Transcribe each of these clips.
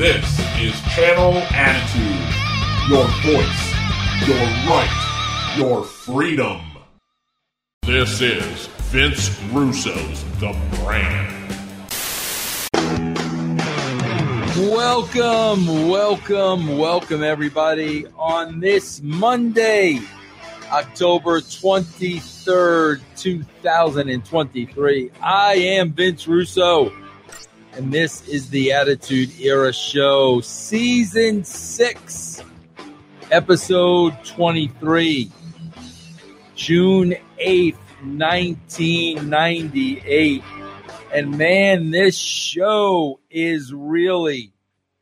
This is Channel Attitude. Your voice, your right, your freedom. This is Vince Russo's The Brand. Welcome, welcome, welcome, everybody, on this Monday, October 23rd, 2023. I am Vince Russo, and this is the Attitude Era Show, Season 6, Episode 23, June 8th, 1998. And man, this show is really,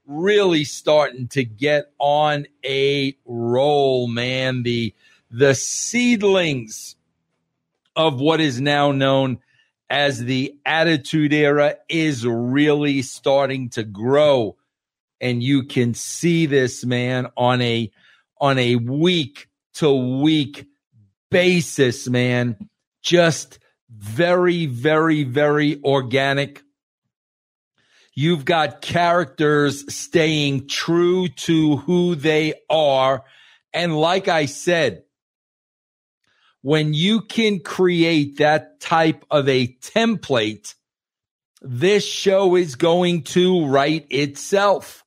really starting to get on a roll, man. The the seedlings of what is now known as the attitude era is really starting to grow. And you can see this, man, on a on a week to week basis, man. Just very, very, very organic. You've got characters staying true to who they are. And like I said, when you can create that type of a template, this show is going to write itself.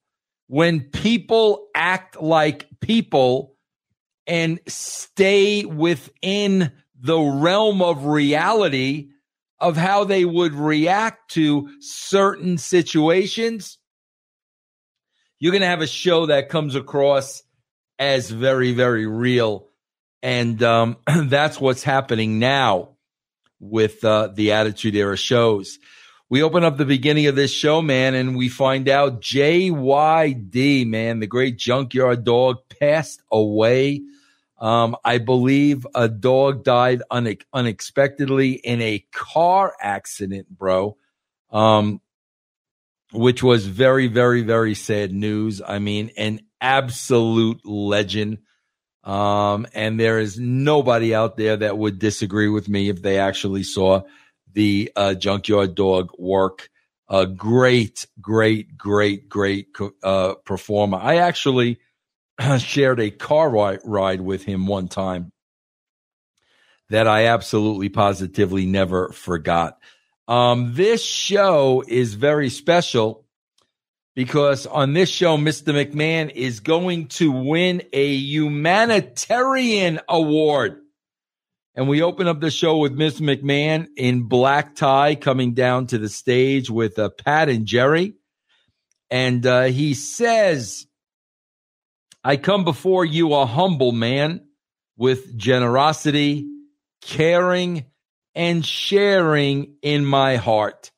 When people act like people and stay within the realm of reality of how they would react to certain situations, you're going to have a show that comes across as very, very real. And um, that's what's happening now with uh, the Attitude Era shows. We open up the beginning of this show, man, and we find out JYD, man, the great junkyard dog, passed away um, I believe a dog died une- unexpectedly in a car accident, bro. Um, which was very, very, very sad news. I mean, an absolute legend. Um, and there is nobody out there that would disagree with me if they actually saw the uh, junkyard dog work. A great, great, great, great uh, performer. I actually shared a car ride with him one time that I absolutely positively never forgot. Um, this show is very special because on this show, Mr. McMahon is going to win a humanitarian award. And we open up the show with Mr. McMahon in black tie coming down to the stage with uh, Pat and Jerry. And uh, he says, I come before you a humble man with generosity, caring, and sharing in my heart.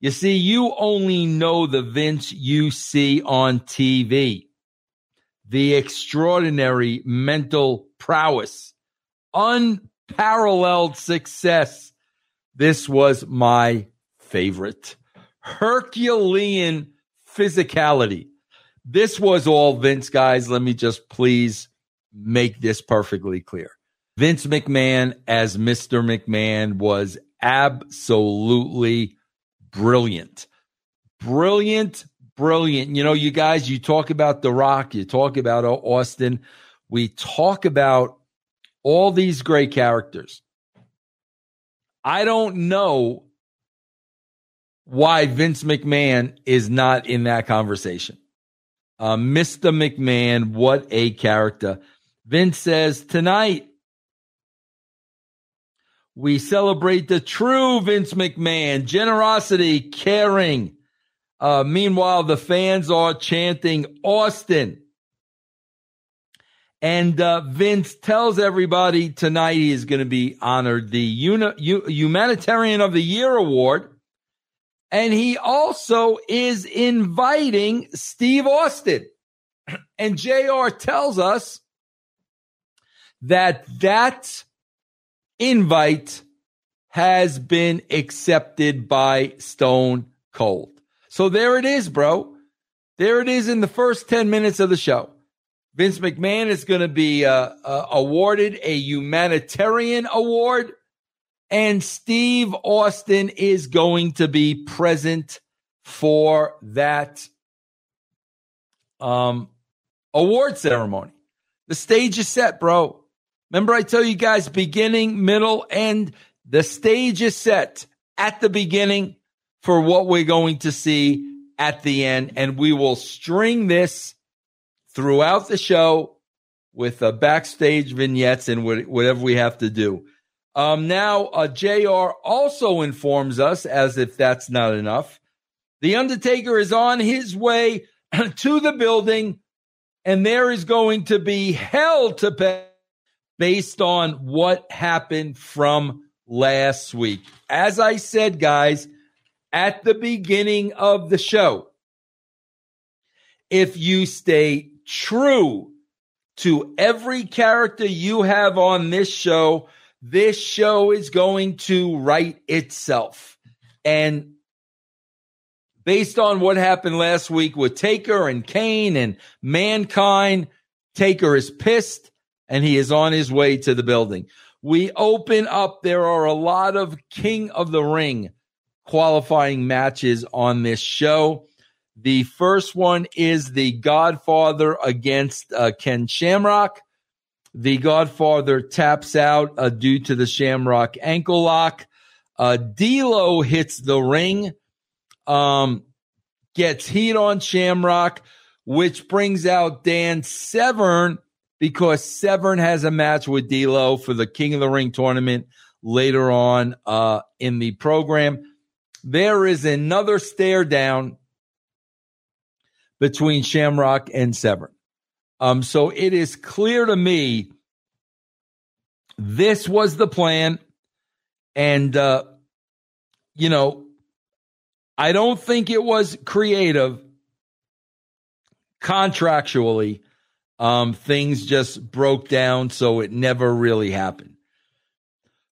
You see, you only know the Vince you see on TV, the extraordinary mental prowess, unparalleled success. This was my favorite. Herculean physicality this was all Vince, guys. Let me just please make this perfectly clear. Vince McMahon as Mr. McMahon was absolutely brilliant. Brilliant, brilliant. You know, you guys, you talk about The Rock, you talk about Austin, we talk about all these great characters. I don't know why Vince McMahon is not in that conversation. Uh, Mr. McMahon, what a character. Vince says, tonight we celebrate the true Vince McMahon, generosity, caring. Uh, meanwhile, the fans are chanting Austin. And uh, Vince tells everybody tonight he is going to be honored the Uni- U- Humanitarian of the Year award and he also is inviting Steve Austin. And JR tells us that that invite has been accepted by Stone Cold. So there it is, bro. There it is in the first 10 minutes of the show. Vince McMahon is going to be uh, uh, awarded a humanitarian award and Steve Austin is going to be present for that um, award ceremony. The stage is set, bro. Remember, I tell you guys beginning, middle, end. The stage is set at the beginning for what we're going to see at the end. And we will string this throughout the show with uh, backstage vignettes and whatever we have to do. Um, now, uh, JR also informs us, as if that's not enough, the Undertaker is on his way to the building, and there is going to be hell to pay based on what happened from last week. As I said, guys, at the beginning of the show, if you stay true to every character you have on this show, this show is going to write itself. And based on what happened last week with Taker and Kane and Mankind, Taker is pissed and he is on his way to the building. We open up. There are a lot of King of the Ring qualifying matches on this show. The first one is the Godfather against uh, Ken Shamrock. The Godfather taps out uh, due to the Shamrock ankle lock. Uh, D'Lo hits the ring, um, gets heat on Shamrock, which brings out Dan Severn because Severn has a match with D'Lo for the King of the Ring tournament later on uh, in the program. There is another stare down between Shamrock and Severn. Um, so it is clear to me this was the plan. And, uh, you know, I don't think it was creative contractually. Um, things just broke down, so it never really happened.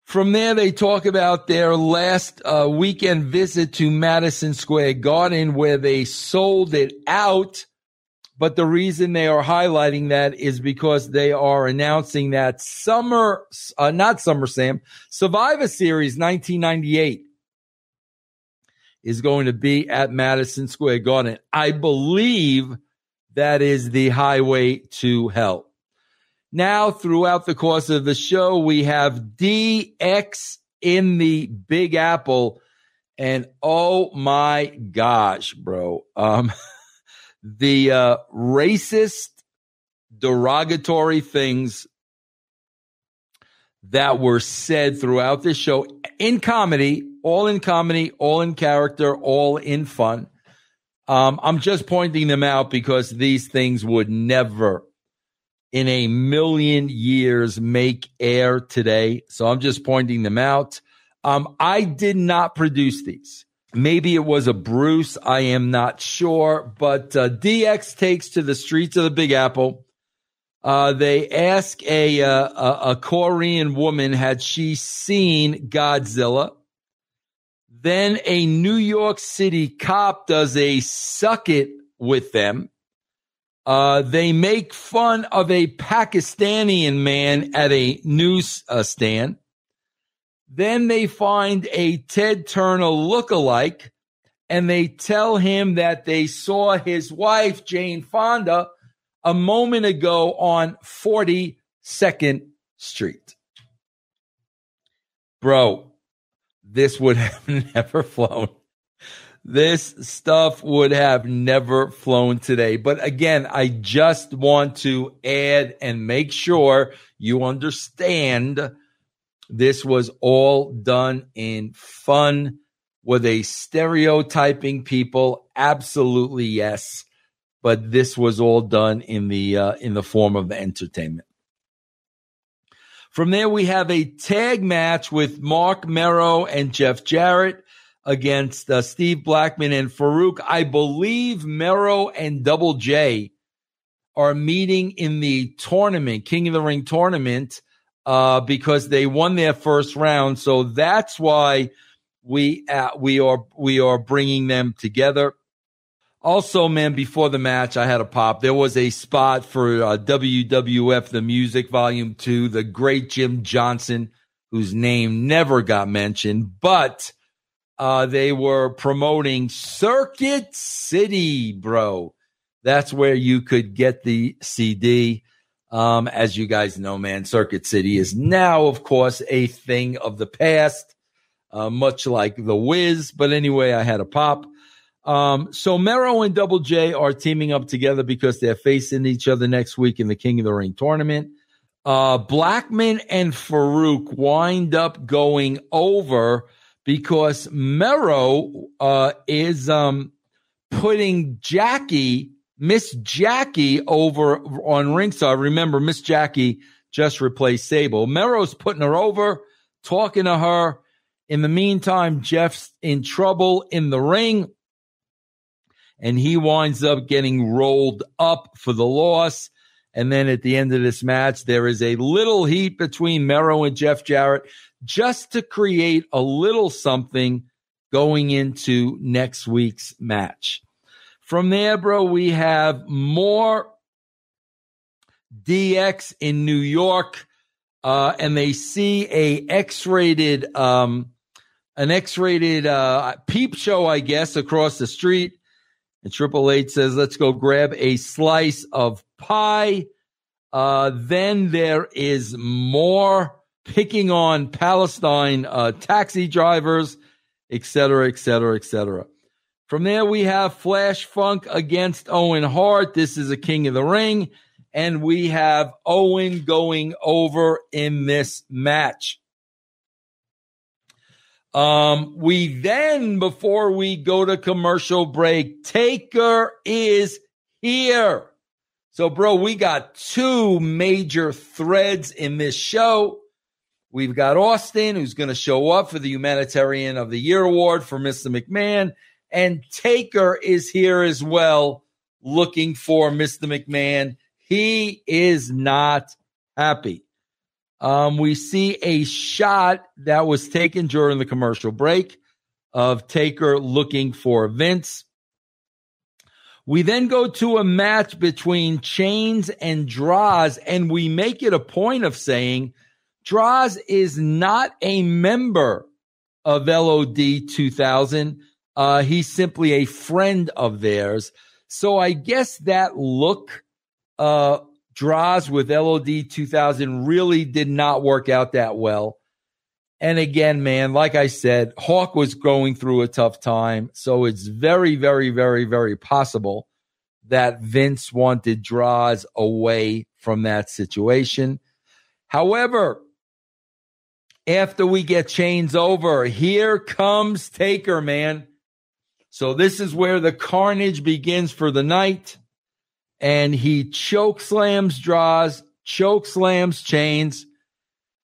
From there, they talk about their last uh, weekend visit to Madison Square Garden, where they sold it out but the reason they are highlighting that is because they are announcing that Summer, uh, not SummerSlam, Survivor Series 1998 is going to be at Madison Square Garden. I believe that is the highway to hell. Now, throughout the course of the show, we have DX in the Big Apple. And oh my gosh, bro. Um, the uh, racist, derogatory things that were said throughout this show in comedy, all in comedy, all in character, all in fun. Um, I'm just pointing them out because these things would never in a million years make air today. So I'm just pointing them out. Um, I did not produce these. Maybe it was a Bruce. I am not sure. But uh, DX takes to the streets of the Big Apple. Uh, they ask a, uh, a, a Korean woman had she seen Godzilla. Then a New York City cop does a suck it with them. Uh, they make fun of a Pakistani man at a news uh, stand. Then they find a Ted Turner look-alike and they tell him that they saw his wife, Jane Fonda, a moment ago on 42nd Street. Bro, this would have never flown. This stuff would have never flown today. But again, I just want to add and make sure you understand this was all done in fun. Were they stereotyping people? Absolutely yes. But this was all done in the uh, in the form of entertainment. From there, we have a tag match with Mark Mero and Jeff Jarrett against uh, Steve Blackman and Farouk. I believe Mero and Double J are meeting in the tournament, King of the Ring tournament uh, because they won their first round. So that's why we uh, we are we are bringing them together. Also, man, before the match, I had a pop. There was a spot for uh, WWF The Music Volume Two. The great Jim Johnson, whose name never got mentioned, but uh, they were promoting Circuit City, bro. That's where you could get the CD. Um, as you guys know, man, Circuit City is now, of course, a thing of the past, uh, much like the Wiz. But anyway, I had a pop. Um, so Mero and Double J are teaming up together because they're facing each other next week in the King of the Ring tournament. Uh, Blackman and Farouk wind up going over because Mero uh, is um, putting Jackie Miss Jackie over on ringside. Remember, Miss Jackie just replaced Sable. Mero's putting her over, talking to her. In the meantime, Jeff's in trouble in the ring, and he winds up getting rolled up for the loss. And then at the end of this match, there is a little heat between Mero and Jeff Jarrett just to create a little something going into next week's match. From there, bro, we have more DX in New York, uh, and they see a X-rated, um, an X-rated uh, peep show, I guess, across the street. And Triple H says, "Let's go grab a slice of pie." Uh, then there is more picking on Palestine uh, taxi drivers, et cetera, et cetera, et cetera. From there, we have Flash Funk against Owen Hart. This is a King of the Ring. And we have Owen going over in this match. Um, we then, before we go to commercial break, Taker is here. So, bro, we got two major threads in this show. We've got Austin, who's going to show up for the Humanitarian of the Year award for Mr. McMahon. And Taker is here as well, looking for Mr. McMahon. He is not happy. Um, we see a shot that was taken during the commercial break of Taker looking for Vince. We then go to a match between Chainz and Droz, and we make it a point of saying Droz is not a member of LOD 2000. Uh, he's simply a friend of theirs. So I guess that look uh, Droz with LOD 2000 really did not work out that well. And again, man, like I said, Hawk was going through a tough time. So it's very, very, very, very possible that Vince wanted Droz away from that situation. However, after we get Chainz over, here comes Taker, man. So this is where the carnage begins for the night. And he choke slams, Droz, choke slams, Chainz.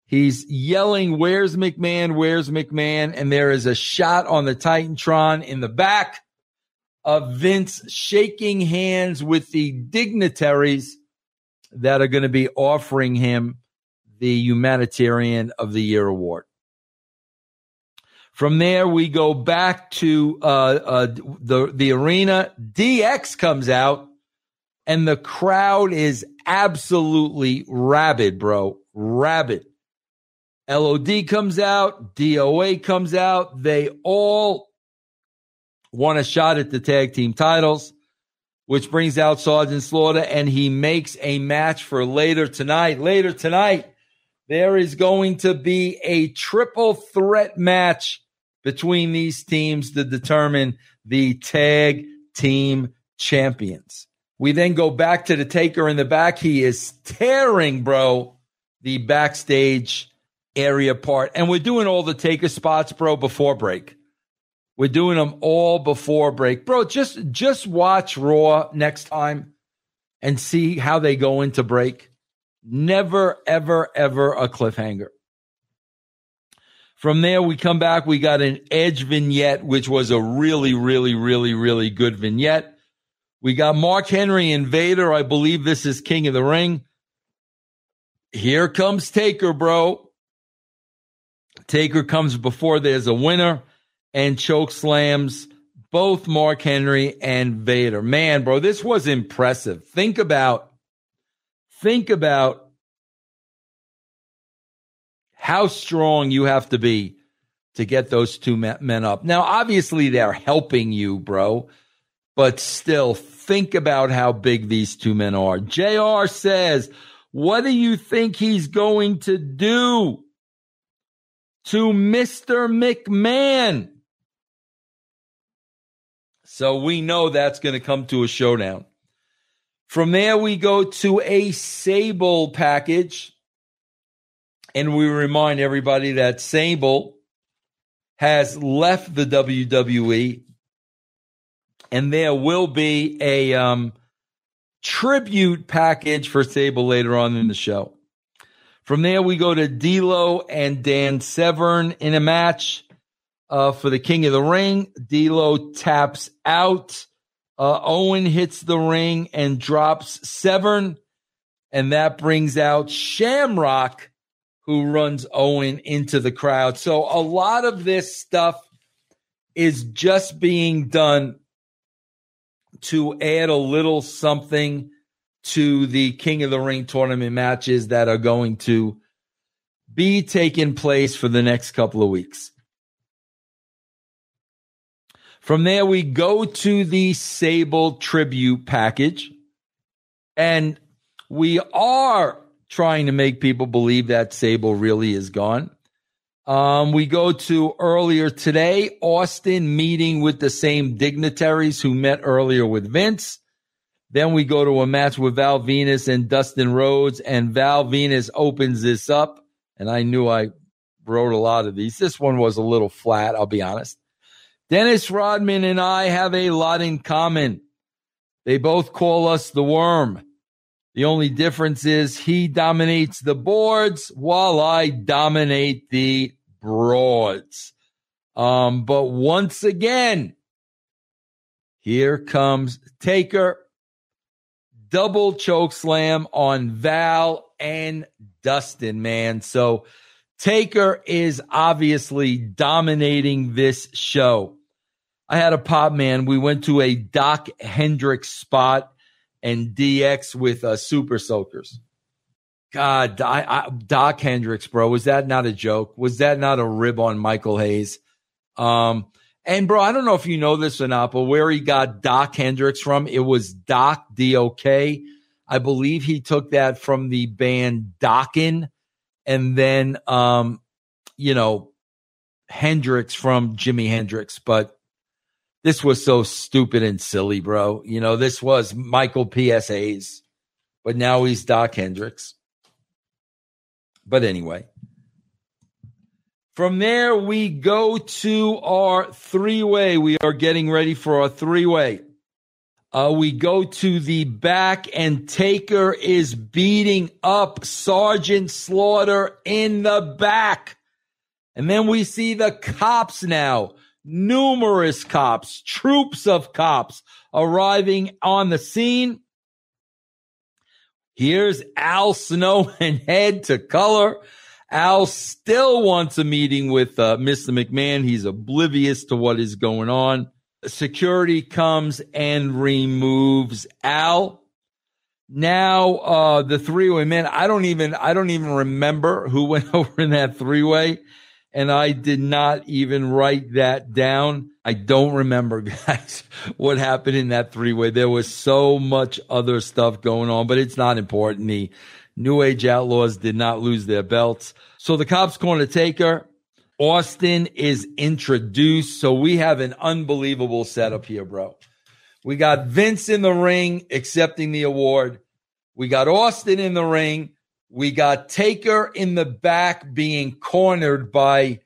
He's yelling, Where's McMahon? Where's McMahon? And there is a shot on the Titantron in the back of Vince shaking hands with the dignitaries that are going to be offering him the Humanitarian of the Year award. From there, we go back to uh, uh, the the arena. DX comes out, and the crowd is absolutely rabid, bro, rabid. LOD comes out, DOA comes out. They all want a shot at the tag team titles, which brings out Sergeant Slaughter, and he makes a match for later tonight. Later tonight, there is going to be a triple threat match between these teams to determine the tag team champions. We then go back to the taker in the back. He is tearing, bro, the backstage area part. And we're doing all the taker spots, bro, before break. We're doing them all before break. Bro, just just watch Raw next time and see how they go into break. Never, ever, ever a cliffhanger. From there, we come back. We got an Edge vignette, which was a really, really, really, really good vignette. We got Mark Henry and Vader. I believe this is King of the Ring. Here comes Taker, bro. Taker comes before there's a winner and choke slams both Mark Henry and Vader. Man, bro, this was impressive. Think about, think about how strong you have to be to get those two men up. Now, obviously, they're helping you, bro, but still think about how big these two men are. JR says, what do you think he's going to do to Mr. McMahon? So we know that's going to come to a showdown. From there, we go to a Sable package. And we remind everybody that Sable has left the WWE. And there will be a um, tribute package for Sable later on in the show. From there, we go to D'Lo and Dan Severn in a match uh, for the King of the Ring. D'Lo taps out. Uh, Owen hits the ring and drops Severn, and that brings out Shamrock, who runs Owen into the crowd. So a lot of this stuff is just being done to add a little something to the King of the Ring tournament matches that are going to be taking place for the next couple of weeks. From there, we go to the Sable tribute package. And we are trying to make people believe that Sable really is gone. Um, we go to earlier today, Austin meeting with the same dignitaries who met earlier with Vince. Then we go to a match with Val Venis and Dustin Rhodes, and Val Venis opens this up. And I knew I wrote a lot of these. This one was a little flat, I'll be honest. Dennis Rodman and I have a lot in common. They both call us the worm. The only difference is he dominates the boards while I dominate the broads. Um, but once again, here comes Taker. Double choke slam on Val and Dustin, man. So Taker is obviously dominating this show. I had a pop man. We went to a Doc Hendrix spot and DX with uh, Super Soakers. God, I, I, Doc Hendrix, bro, was that not a joke? Was that not a rib on Michael Hayes? Um, and bro, I don't know if you know this or not, but where he got Doc Hendrix from, it was Doc D O K. I believe he took that from the band Dokken, and then um, you know, Hendrix from Jimi Hendrix. But this was so stupid and silly, bro. You know, this was Michael P.S. Hayes, but now he's Doc Hendrix. But anyway, from there we go to our three way. We are getting ready for our three way. Uh, we go to the back, and Taker is beating up Sergeant Slaughter in the back. And then we see the cops now numerous cops, troops of cops arriving on the scene. Here's Al Snow and Head to color. Al still wants a meeting with uh, Mr. McMahon. He's oblivious to what is going on. Security comes and removes Al. Now, uh, the three way man, I don't even, I don't even remember who went over in that three way and I did not even write that down. I don't remember, guys, what happened in that three way. There was so much other stuff going on, but it's not important. The New Age Outlaws did not lose their belts. So the cops corner taker, Austin is introduced. So we have an unbelievable setup here, bro. We got Vince in the ring accepting the award. We got Austin in the ring we got Taker in the back being cornered by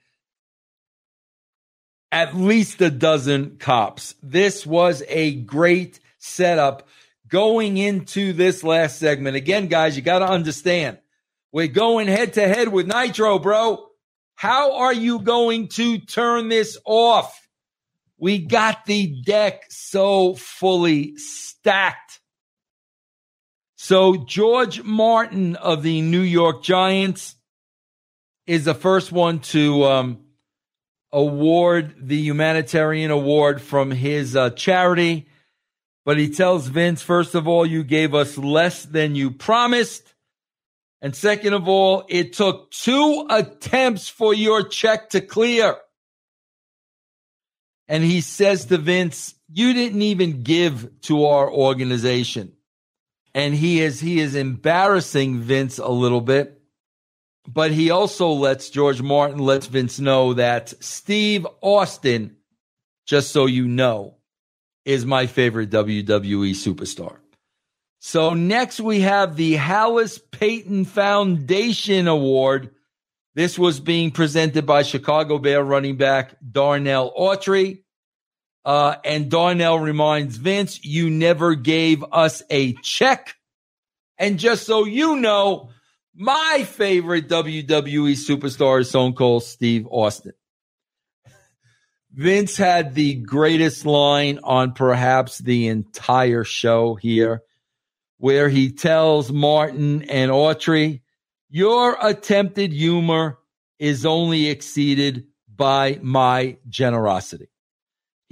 at least a dozen cops. This was a great setup going into this last segment. Again, guys, you got to understand we're going head to head with Nitro, bro. How are you going to turn this off? We got the deck so fully stacked. So George Martin of the New York Giants is the first one to um, award the humanitarian award from his uh, charity. But he tells Vince, first of all, you gave us less than you promised. And second of all, it took two attempts for your check to clear. and he says to Vince, "You didn't even give to our organization." And he is he is embarrassing Vince a little bit, but he also lets George Martin lets Vince know that Steve Austin, just so you know, is my favorite WWE superstar. So next we have the Hallis Payton Foundation Award. This was being presented by Chicago Bear running back Darnell Autry. Uh, and Darnell reminds Vince, you never gave us a check. And just so you know, my favorite WWE superstar is Stone Cold Steve Austin. Vince had the greatest line on perhaps the entire show here where he tells Martin and Autry, Your attempted humor is only exceeded by my generosity.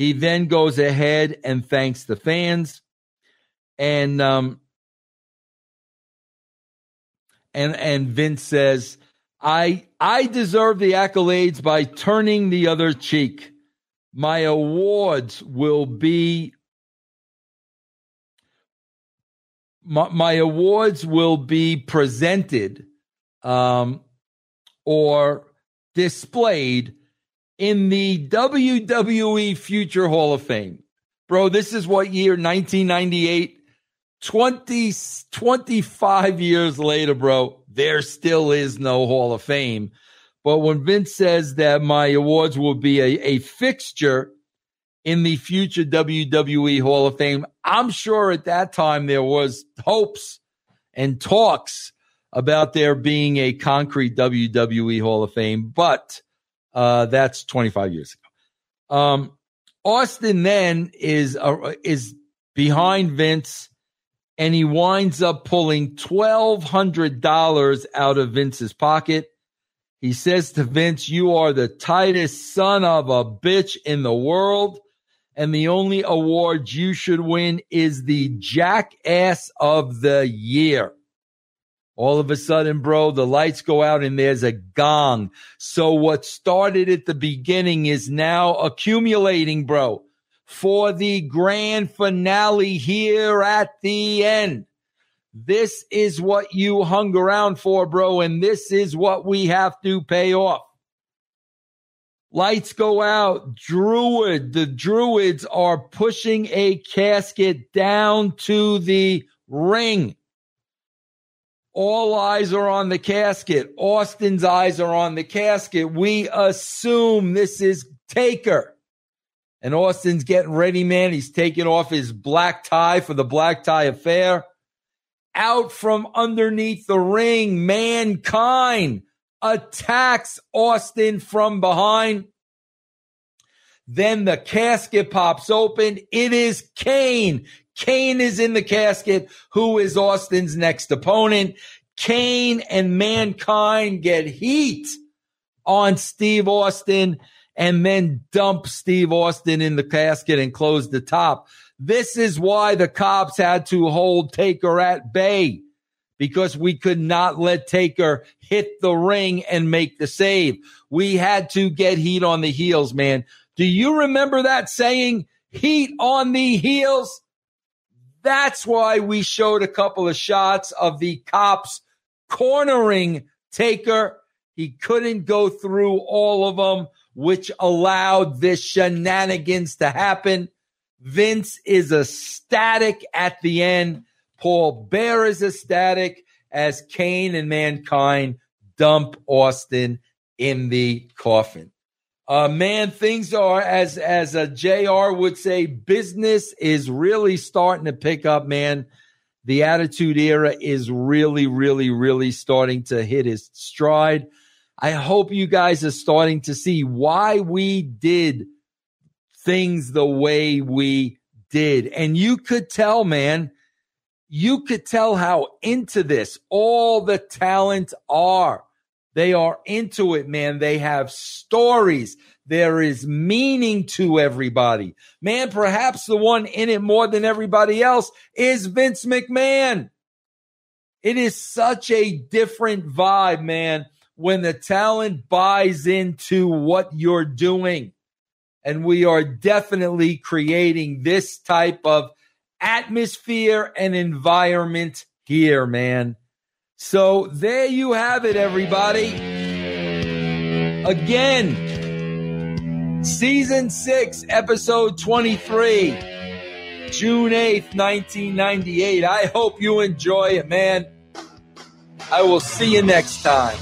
He then goes ahead and thanks the fans. And um and and Vince says, I I deserve the accolades by turning the other cheek. My awards will be my, my awards will be presented um, or displayed in the WWE Future Hall of Fame. Bro, this is what year? 1998. 20, 25 years later, bro, there still is no Hall of Fame. But when Vince says that my awards will be a, a fixture in the future WWE Hall of Fame. I'm sure at that time there was hopes and talks about there being a concrete WWE Hall of Fame, but uh, that's 25 years ago. Um, Austin then is uh, is behind Vince, and he winds up pulling twelve hundred dollars out of Vince's pocket. He says to Vince, "You are the tightest son of a bitch in the world." and the only award you should win is the Jackass of the Year. All of a sudden, bro, the lights go out and there's a gong. So what started at the beginning is now accumulating, bro, for the grand finale here at the end. This is what you hung around for, bro, and this is what we have to pay off. Lights go out. Druid, the Druids are pushing a casket down to the ring. All eyes are on the casket. Austin's eyes are on the casket. We assume this is Taker. And Austin's getting ready, man. He's taking off his black tie for the black tie affair. Out from underneath the ring, mankind attacks Austin from behind. Then the casket pops open. It is Kane. Kane is in the casket, who is Austin's next opponent. Kane and Mankind get heat on Steve Austin and then dump Steve Austin in the casket and close the top. This is why the cops had to hold Taker at bay because we could not let Taker hit the ring and make the save. We had to get heat on the heels, man. Do you remember that saying, heat on the heels? That's why we showed a couple of shots of the cops cornering Taker. He couldn't go through all of them, which allowed this shenanigans to happen. Vince is ecstatic at the end. Paul Bearer is ecstatic as Kane and Mankind dump Austin in the coffin. Uh, man, things are as as a JR would say, business is really starting to pick up. Man, the Attitude Era is really, really, really starting to hit its stride. I hope you guys are starting to see why we did things the way we did, and you could tell, man you could tell how into this all the talent are. They are into it, man. They have stories. There is meaning to everybody. Man, perhaps the one in it more than everybody else is Vince McMahon. It is such a different vibe, man, when the talent buys into what you're doing. And we are definitely creating this type of atmosphere and environment here, man. So there you have it, everybody. Again, season six, episode 23, June 8th, 1998. I hope you enjoy it, man. I will see you next time.